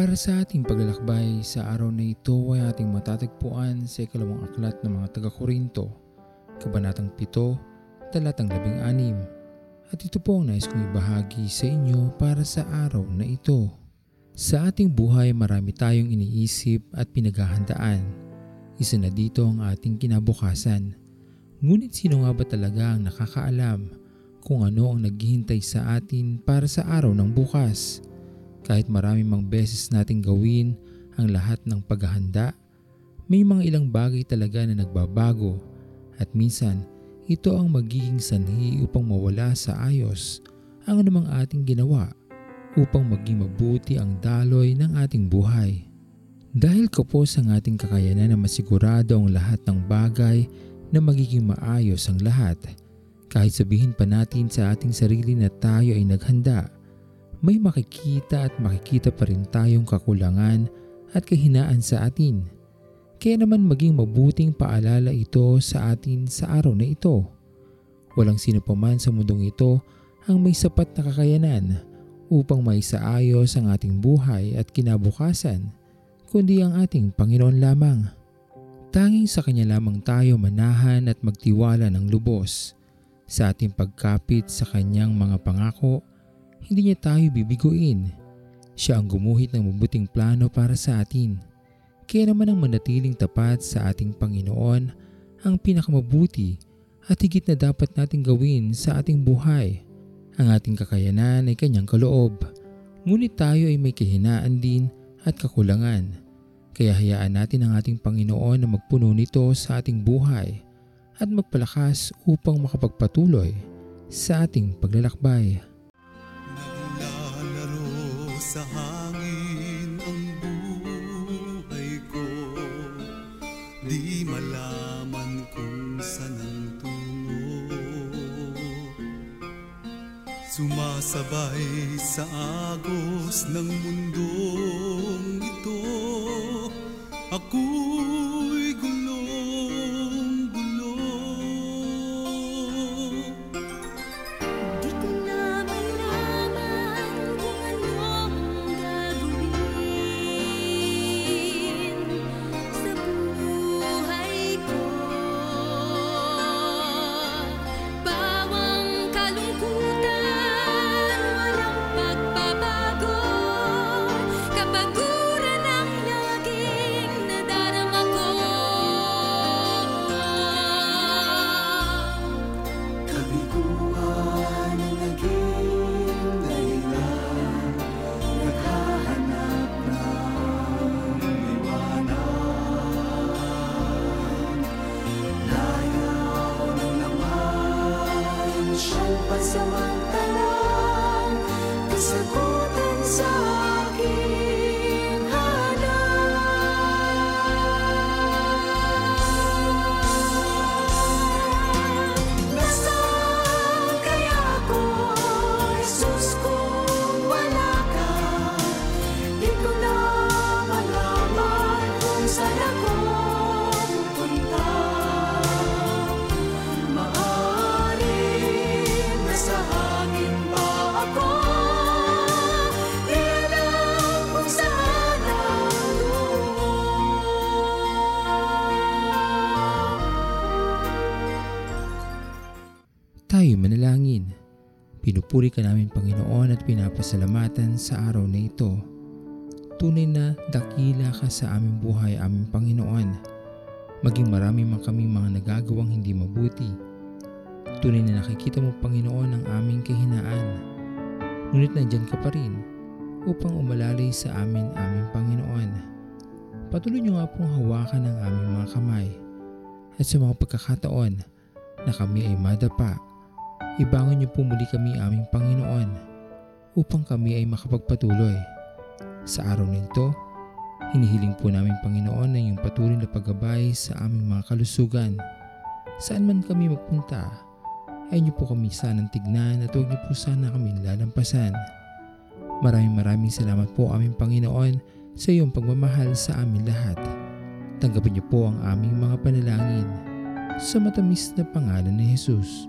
Para sa ating paglalakbay sa araw na ito ay ating matatagpuan sa ikalawang aklat ng mga taga-Korinto, Kabanatang 7, Talatang 16. At ito po ang nais kong ibahagi sa inyo para sa araw na ito. Sa ating buhay marami tayong iniisip at pinaghahandaan. Isa na dito ang ating kinabukasan. Ngunit sino nga ba talaga ang nakakaalam kung ano ang naghihintay sa atin para sa araw ng bukas? Kahit marami mang beses nating gawin ang lahat ng paghahanda, may mga ilang bagay talaga na nagbabago at minsan ito ang magiging sanhi upang mawala sa ayos ang anumang ating ginawa upang maging mabuti ang daloy ng ating buhay. Dahil kapos ang ating kakayanan na masigurado ang lahat ng bagay na magiging maayos ang lahat, kahit sabihin pa natin sa ating sarili na tayo ay naghanda, may makikita at makikita pa rin tayong kakulangan at kahinaan sa atin. Kaya naman maging mabuting paalala ito sa atin sa araw na ito. Walang sino pa man sa mundong ito ang may sapat na kakayanan upang maisaayos ang ating buhay at kinabukasan, kundi ang ating Panginoon lamang. Tanging sa Kanya lamang tayo manahan at magtiwala ng lubos sa ating pagkapit sa Kanyang mga pangako hindi niya tayo bibiguin. Siya ang gumuhit ng mabuting plano para sa atin. Kaya naman ang manatiling tapat sa ating Panginoon ang pinakamabuti at higit na dapat nating gawin sa ating buhay. Ang ating kakayanan ay kanyang kaloob. Ngunit tayo ay may kahinaan din at kakulangan. Kaya hayaan natin ang ating Panginoon na magpuno nito sa ating buhay at magpalakas upang makapagpatuloy sa ating paglalakbay. Di malaman kung saan ang tungo. Sumasabay sa agos ng mundong pansamantalang Kasagutan Tayo manalangin. Pinupuri ka namin Panginoon at pinapasalamatan sa araw na ito. Tunay na dakila ka sa aming buhay, aming Panginoon. Maging marami man kami mga nagagawang hindi mabuti. Tunay na nakikita mo Panginoon ang aming kahinaan. Ngunit nandyan ka pa rin upang umalalay sa amin aming Panginoon. Patuloy niyo nga pong hawakan ang aming mga kamay at sa mga pagkakataon na kami ay madapa Ibangon niyo po muli kami aming Panginoon upang kami ay makapagpatuloy. Sa araw na ito, hinihiling po namin Panginoon na iyong patuloy na paggabay sa aming mga kalusugan. Saan man kami magpunta, ay niyo po kami sanang tignan at huwag niyo po sana kami lalampasan. Maraming maraming salamat po aming Panginoon sa iyong pagmamahal sa amin lahat. Tanggapin niyo po ang aming mga panalangin sa matamis na pangalan ni Jesus.